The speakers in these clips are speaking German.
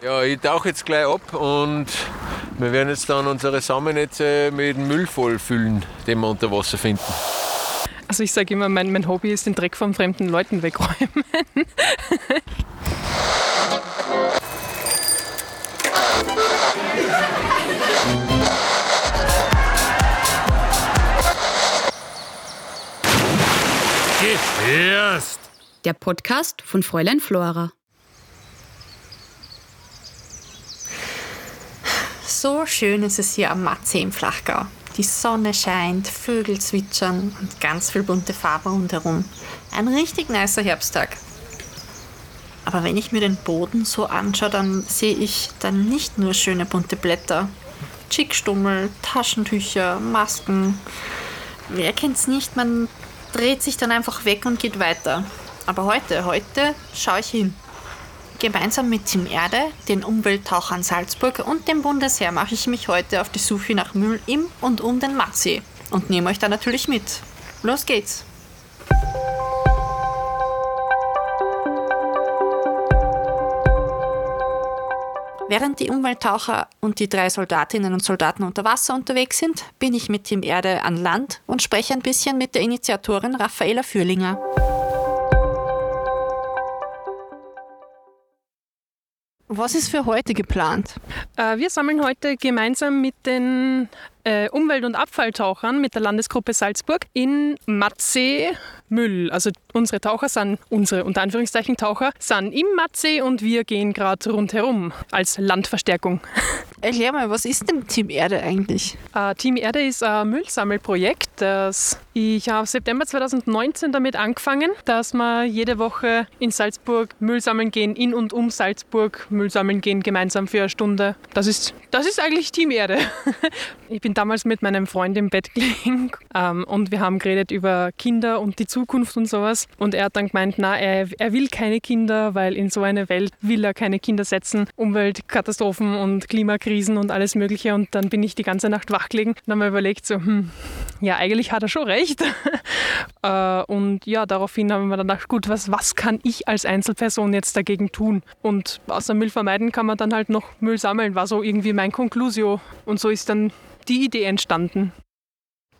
Ja, ich tauche jetzt gleich ab und wir werden jetzt dann unsere Samennetze mit Müll vollfüllen, den wir unter Wasser finden. Also ich sage immer, mein, mein Hobby ist den Dreck von fremden Leuten wegräumen. Gefährst! Der Podcast von Fräulein Flora. So schön ist es hier am Matze im Flachgau. Die Sonne scheint, Vögel zwitschern und ganz viel bunte Farben rundherum. Ein richtig nicer Herbsttag. Aber wenn ich mir den Boden so anschaue, dann sehe ich dann nicht nur schöne bunte Blätter. Chickstummel, Taschentücher, Masken. Wer kennt's nicht, man dreht sich dann einfach weg und geht weiter. Aber heute, heute schaue ich hin. Gemeinsam mit Team Erde, den Umwelttauchern Salzburg und dem Bundesheer mache ich mich heute auf die Suche nach Müll im und um den Mattsee und nehme euch da natürlich mit. Los geht's! Während die Umwelttaucher und die drei Soldatinnen und Soldaten unter Wasser unterwegs sind, bin ich mit Team Erde an Land und spreche ein bisschen mit der Initiatorin Raffaela Fürlinger. Was ist für heute geplant? Äh, wir sammeln heute gemeinsam mit den äh, Umwelt- und Abfalltauchern mit der Landesgruppe Salzburg in Matzee Müll. Also unsere Taucher sind, unsere unter Anführungszeichen Taucher, sind im Matzee und wir gehen gerade rundherum als Landverstärkung. Erklär mal, was ist denn Team Erde eigentlich? Äh, Team Erde ist ein Müllsammelprojekt. Das ich habe September 2019 damit angefangen, dass wir jede Woche in Salzburg Müll sammeln gehen, in und um Salzburg Müll sammeln gehen, gemeinsam für eine Stunde. Das ist, das ist eigentlich Team Erde. Ich bin damals mit meinem Freund im Bett gelegen ähm, und wir haben geredet über Kinder und die Zukunft und sowas. Und er hat dann gemeint, na, er, er will keine Kinder, weil in so eine Welt will er keine Kinder setzen. Umweltkatastrophen und Klimakrisen und alles Mögliche. Und dann bin ich die ganze Nacht wach gelegen und habe mir überlegt, so, hm, ja, eigentlich hat er schon recht. Äh, und ja, daraufhin haben wir dann gedacht, gut, was, was kann ich als Einzelperson jetzt dagegen tun? Und außer Müll vermeiden kann man dann halt noch Müll sammeln, war so irgendwie mein Conclusio. Und so ist dann die Idee entstanden.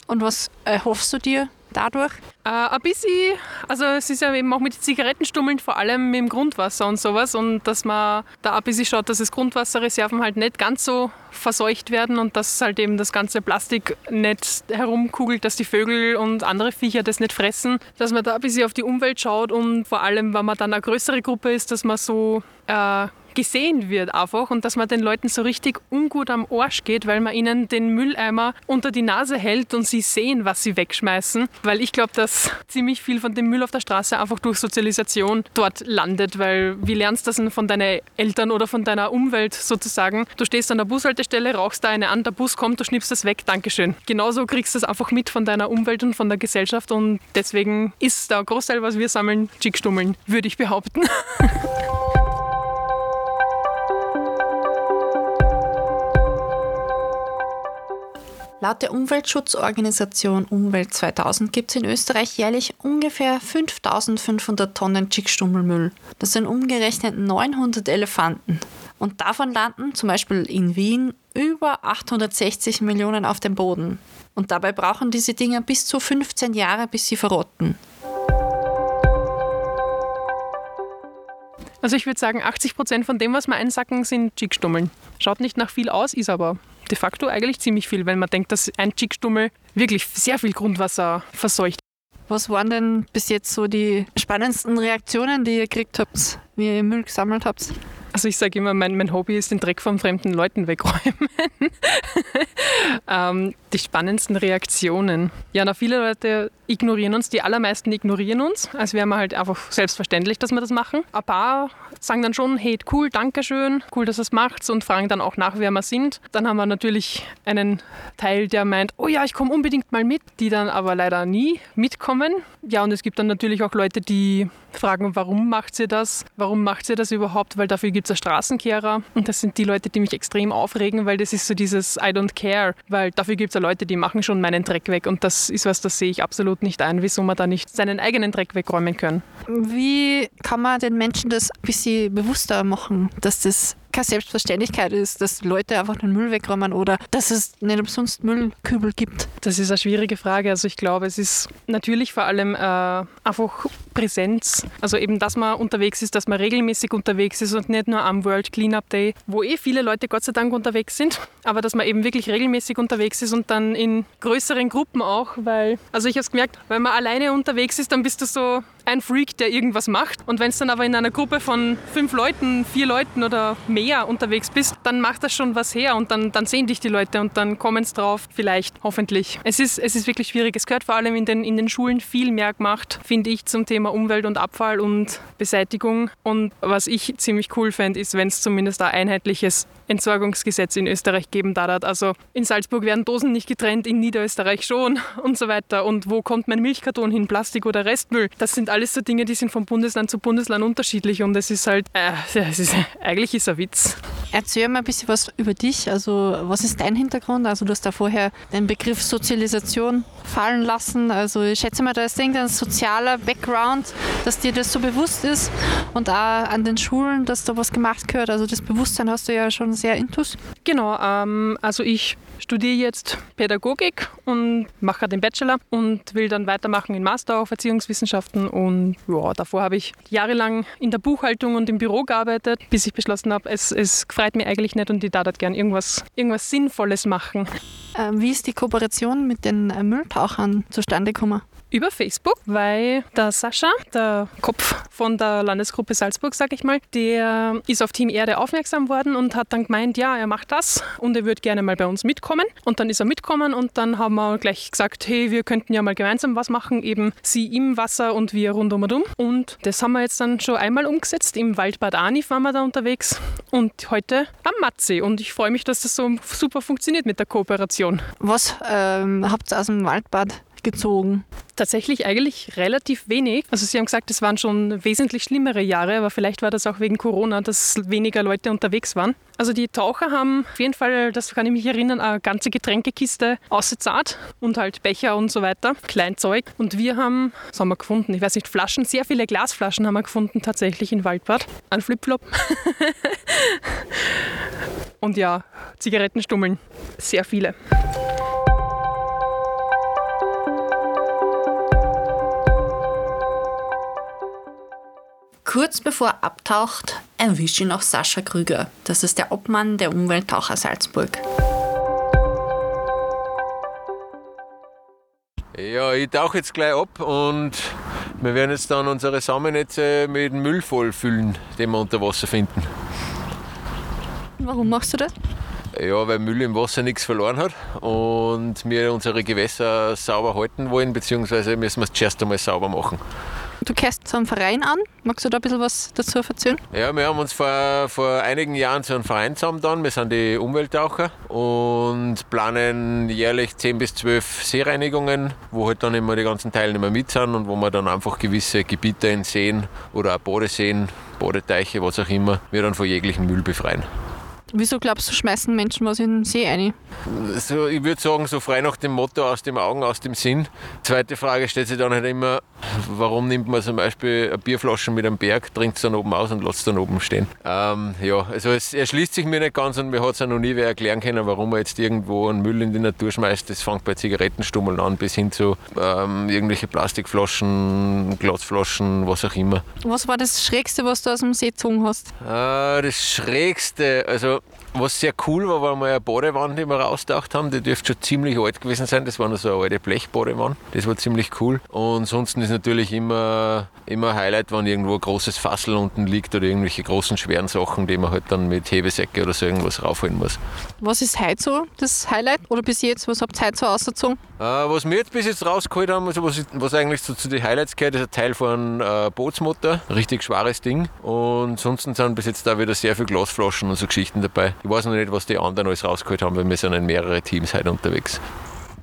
Und was erhoffst du dir dadurch? Äh, ein bisschen, also es ist ja eben auch mit Zigarettenstummeln vor allem mit dem Grundwasser und sowas und dass man da ein bisschen schaut, dass das Grundwasserreserven halt nicht ganz so verseucht werden und dass halt eben das ganze Plastik nicht herumkugelt, dass die Vögel und andere Viecher das nicht fressen, dass man da ein bisschen auf die Umwelt schaut und vor allem, wenn man dann eine größere Gruppe ist, dass man so äh, gesehen wird einfach und dass man den Leuten so richtig ungut am Arsch geht, weil man ihnen den Mülleimer unter die Nase hält und sie sehen, was sie wegschmeißen. Weil ich glaube, dass ziemlich viel von dem Müll auf der Straße einfach durch Sozialisation dort landet, weil wie lernst du das denn von deinen Eltern oder von deiner Umwelt sozusagen? Du stehst an der Bushaltestelle, rauchst da eine an, der Bus kommt, du schnippst das weg, Dankeschön. Genauso kriegst du es einfach mit von deiner Umwelt und von der Gesellschaft und deswegen ist der Großteil, was wir sammeln, Chickstummeln, würde ich behaupten. Laut der Umweltschutzorganisation Umwelt 2000 gibt es in Österreich jährlich ungefähr 5500 Tonnen Chickstummelmüll. Das sind umgerechnet 900 Elefanten. Und davon landen zum Beispiel in Wien über 860 Millionen auf dem Boden. Und dabei brauchen diese Dinger bis zu 15 Jahre, bis sie verrotten. Also ich würde sagen, 80 Prozent von dem, was wir einsacken, sind Chickstummeln. Schaut nicht nach viel aus, ist aber de facto eigentlich ziemlich viel, wenn man denkt, dass ein Chickstummel wirklich sehr viel Grundwasser verseucht. Was waren denn bis jetzt so die spannendsten Reaktionen, die ihr gekriegt habt, wie ihr Müll gesammelt habt? Also ich sage immer, mein, mein Hobby ist den Dreck von fremden Leuten wegräumen. ähm, die spannendsten Reaktionen. Ja, na, viele Leute ignorieren uns, die allermeisten ignorieren uns. Also wäre mir halt einfach selbstverständlich, dass wir das machen. Ein paar sagen dann schon, hey, cool, danke schön, cool, dass es macht und fragen dann auch nach, wer wir sind. Dann haben wir natürlich einen Teil, der meint, oh ja, ich komme unbedingt mal mit, die dann aber leider nie mitkommen. Ja, und es gibt dann natürlich auch Leute, die fragen, warum macht sie das? Warum macht sie das überhaupt? Weil dafür gibt es Straßenkehrer. Und das sind die Leute, die mich extrem aufregen, weil das ist so dieses I don't care. Weil dafür gibt es ja Leute, die machen schon meinen Dreck weg. Und das ist was, das sehe ich absolut nicht ein, wieso man da nicht seinen eigenen Dreck wegräumen können. Wie kann man den Menschen das ein bisschen bewusster machen, dass das keine Selbstverständlichkeit ist, dass Leute einfach den Müll wegräumen oder dass es nicht umsonst Müllkübel gibt? Das ist eine schwierige Frage. Also ich glaube, es ist natürlich vor allem äh, einfach Präsenz. Also eben, dass man unterwegs ist, dass man regelmäßig unterwegs ist und nicht nur am World Cleanup Day, wo eh viele Leute Gott sei Dank unterwegs sind, aber dass man eben wirklich regelmäßig unterwegs ist und dann in größeren Gruppen auch, weil, also ich habe es gemerkt, wenn man alleine unterwegs ist, dann bist du so ein Freak, der irgendwas macht. Und wenn es dann aber in einer Gruppe von fünf Leuten, vier Leuten oder mehr unterwegs bist, dann macht das schon was her und dann, dann sehen dich die Leute und dann kommen es drauf, vielleicht, hoffentlich. Es ist, es ist wirklich schwierig. Es gehört vor allem in den, in den Schulen viel mehr gemacht, finde ich, zum Thema Umwelt und Abfall und Beseitigung. Und was ich ziemlich cool fände, ist, wenn es zumindest ein einheitliches Entsorgungsgesetz in Österreich geben darf. Also in Salzburg werden Dosen nicht getrennt, in Niederösterreich schon und so weiter. Und wo kommt mein Milchkarton hin, Plastik oder Restmüll? Das sind alles so Dinge, die sind von Bundesland zu Bundesland unterschiedlich und es ist halt, äh, es ist, eigentlich ist ein Witz. Erzähl mal ein bisschen was über dich. Also was ist dein Hintergrund? Also du hast da vorher den Begriff Sozialisation fallen lassen. Also ich schätze mal, da ist irgendein sozialer Background, dass dir das so bewusst ist und auch an den Schulen, dass da was gemacht gehört. Also das Bewusstsein hast du ja schon sehr intus. Genau, ähm, also ich studiere jetzt Pädagogik und mache den Bachelor und will dann weitermachen in Master auf Erziehungswissenschaften. Und ja, davor habe ich jahrelang in der Buchhaltung und im Büro gearbeitet, bis ich beschlossen habe, es, es gefreut mir eigentlich nicht und ich da gern irgendwas, irgendwas Sinnvolles machen. Ähm, wie ist die Kooperation mit den äh, Mülltauchern zustande gekommen? Über Facebook, weil der Sascha, der Kopf von der Landesgruppe Salzburg, sag ich mal, der ist auf Team Erde aufmerksam worden und hat dann gemeint, ja, er macht das und er würde gerne mal bei uns mitkommen. Und dann ist er mitkommen und dann haben wir gleich gesagt, hey, wir könnten ja mal gemeinsam was machen, eben sie im Wasser und wir rundum und um. Und das haben wir jetzt dann schon einmal umgesetzt. Im Waldbad Anif waren wir da unterwegs und heute am Matsee. Und ich freue mich, dass das so super funktioniert mit der Kooperation. Was ähm, habt ihr aus dem Waldbad gezogen? Tatsächlich eigentlich relativ wenig. Also Sie haben gesagt, es waren schon wesentlich schlimmere Jahre, aber vielleicht war das auch wegen Corona, dass weniger Leute unterwegs waren. Also die Taucher haben auf jeden Fall, das kann ich mich erinnern, eine ganze Getränkekiste ausgezahlt und halt Becher und so weiter, Kleinzeug. Und wir haben, was haben wir gefunden? Ich weiß nicht, Flaschen, sehr viele Glasflaschen haben wir gefunden tatsächlich in Waldbad. Ein Flipflop. und ja, Zigarettenstummeln, sehr viele. Kurz bevor er abtaucht, erwischt ihn auch Sascha Krüger. Das ist der Obmann der Umwelttaucher Salzburg. Ja, ich tauche jetzt gleich ab und wir werden jetzt dann unsere Samennetze mit Müll vollfüllen, den wir unter Wasser finden. Warum machst du das? Ja, weil Müll im Wasser nichts verloren hat und wir unsere Gewässer sauber halten wollen, beziehungsweise müssen wir es zuerst einmal sauber machen. Du kehrst zum Verein an. Magst du da ein bisschen was dazu erzählen? Ja, wir haben uns vor, vor einigen Jahren zu einem Verein zusammengetan. Wir sind die Umwelttaucher und planen jährlich 10 bis 12 Seereinigungen, wo halt dann immer die ganzen Teilnehmer mit sind und wo wir dann einfach gewisse Gebiete in Seen oder auch Badeseen, Badeteiche, was auch immer, wir dann von jeglichem Müll befreien. Wieso glaubst du, schmeißen Menschen was in den See ein? So, ich würde sagen, so frei nach dem Motto aus dem Augen, aus dem Sinn. Zweite Frage stellt sich dann halt immer, warum nimmt man zum Beispiel eine Bierflasche mit einem Berg, trinkt es dann oben aus und lässt es dann oben stehen? Ähm, ja, also es erschließt sich mir nicht ganz und mir hat es auch noch nie wer erklären können, warum man jetzt irgendwo einen Müll in die Natur schmeißt. Das fängt bei Zigarettenstummeln an bis hin zu ähm, irgendwelche Plastikflaschen, Glasflaschen, was auch immer. Was war das Schrägste, was du aus dem See gezogen hast? Äh, das Schrägste, also was sehr cool war, war mal eine Badewanne, die wir raustaucht haben. Die dürfte schon ziemlich alt gewesen sein. Das war noch so eine alte Blechbadewanne. Das war ziemlich cool. Und ansonsten ist natürlich immer, immer ein Highlight, wenn irgendwo ein großes Fassel unten liegt oder irgendwelche großen, schweren Sachen, die man halt dann mit Hebesäcke oder so irgendwas raufholen muss. Was ist heute so das Highlight? Oder bis jetzt, was habt ihr heute so ausgezogen? Äh, was wir jetzt bis jetzt rausgeholt haben, also was, was eigentlich so zu den Highlights gehört, ist ein Teil von äh, Bootsmotor. Richtig schweres Ding. Und ansonsten sind bis jetzt da wieder sehr viele Glasflaschen und so Geschichten dabei. Ich weiß noch nicht, was die anderen alles rausgeholt haben, weil wir sind in mehrere Teams heute unterwegs.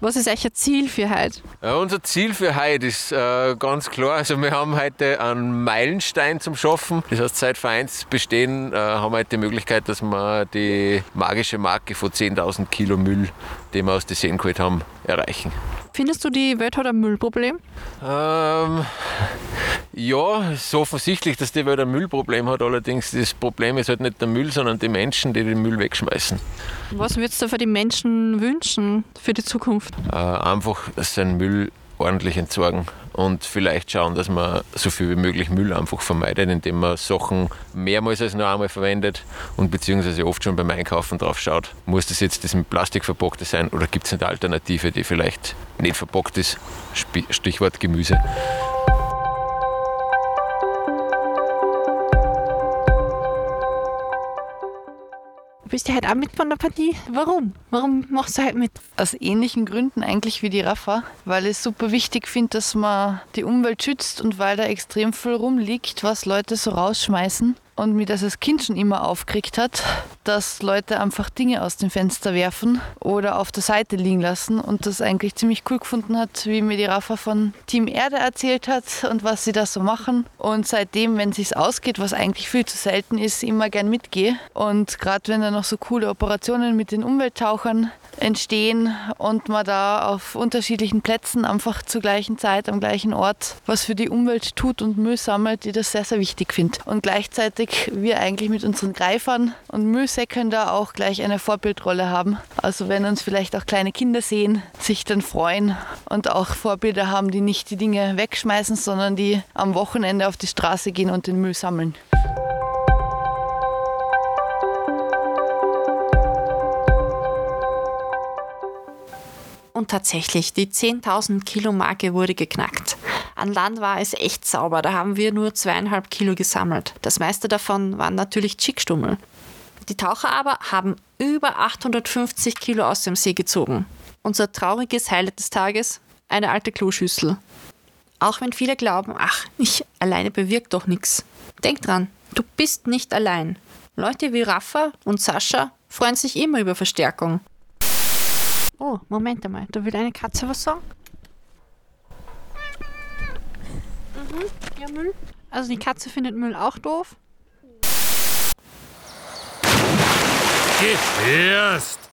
Was ist euer Ziel für heute? Ja, unser Ziel für heute ist äh, ganz klar, also wir haben heute einen Meilenstein zum Schaffen. Das heißt, seit Vereinsbestehen äh, haben wir heute die Möglichkeit, dass wir die magische Marke von 10.000 Kilo Müll die wir aus den Seen geholt haben, erreichen. Findest du, die Welt hat ein Müllproblem? Ähm, ja, es ist offensichtlich, dass die Welt ein Müllproblem hat. Allerdings das Problem ist halt nicht der Müll, sondern die Menschen, die den Müll wegschmeißen. Was würdest du für die Menschen wünschen für die Zukunft? Äh, einfach seinen Müll ordentlich entsorgen und vielleicht schauen, dass man so viel wie möglich Müll einfach vermeidet, indem man Sachen mehrmals als nur einmal verwendet und beziehungsweise oft schon beim Einkaufen drauf schaut, muss das jetzt das mit Plastik verpackte sein oder gibt es eine Alternative, die vielleicht nicht verpackt ist? Stichwort Gemüse. Bist ja halt auch mit von der Partie. Warum? Warum machst du halt mit? Aus ähnlichen Gründen eigentlich wie die Rafa, weil ich super wichtig finde, dass man die Umwelt schützt und weil da extrem viel rumliegt, was Leute so rausschmeißen und mir das als Kind schon immer aufgeregt hat, dass Leute einfach Dinge aus dem Fenster werfen oder auf der Seite liegen lassen und das eigentlich ziemlich cool gefunden hat, wie mir die Rafa von Team Erde erzählt hat und was sie da so machen. Und seitdem, wenn es sich ausgeht, was eigentlich viel zu selten ist, immer gern mitgehe. Und gerade wenn da noch so coole Operationen mit den Umwelttauchern entstehen und man da auf unterschiedlichen Plätzen einfach zur gleichen Zeit am gleichen Ort was für die Umwelt tut und Müll sammelt, die das sehr, sehr wichtig finde. Und gleichzeitig wir eigentlich mit unseren Greifern und Müllsäcken da auch gleich eine Vorbildrolle haben. Also wenn uns vielleicht auch kleine Kinder sehen, sich dann freuen und auch Vorbilder haben, die nicht die Dinge wegschmeißen, sondern die am Wochenende auf die Straße gehen und den Müll sammeln. Und tatsächlich, die 10.000 Kilo Marke wurde geknackt. An Land war es echt sauber, da haben wir nur zweieinhalb Kilo gesammelt. Das meiste davon waren natürlich Chickstummel. Die Taucher aber haben über 850 Kilo aus dem See gezogen. Unser trauriges Highlight des Tages, eine alte Kloschüssel. Auch wenn viele glauben, ach, ich alleine bewirkt doch nichts. Denk dran, du bist nicht allein. Leute wie Rafa und Sascha freuen sich immer über Verstärkung. Oh, Moment einmal. Da will eine Katze was sagen? Mhm, ja, Müll. Also die Katze findet Müll auch doof. Gefährst!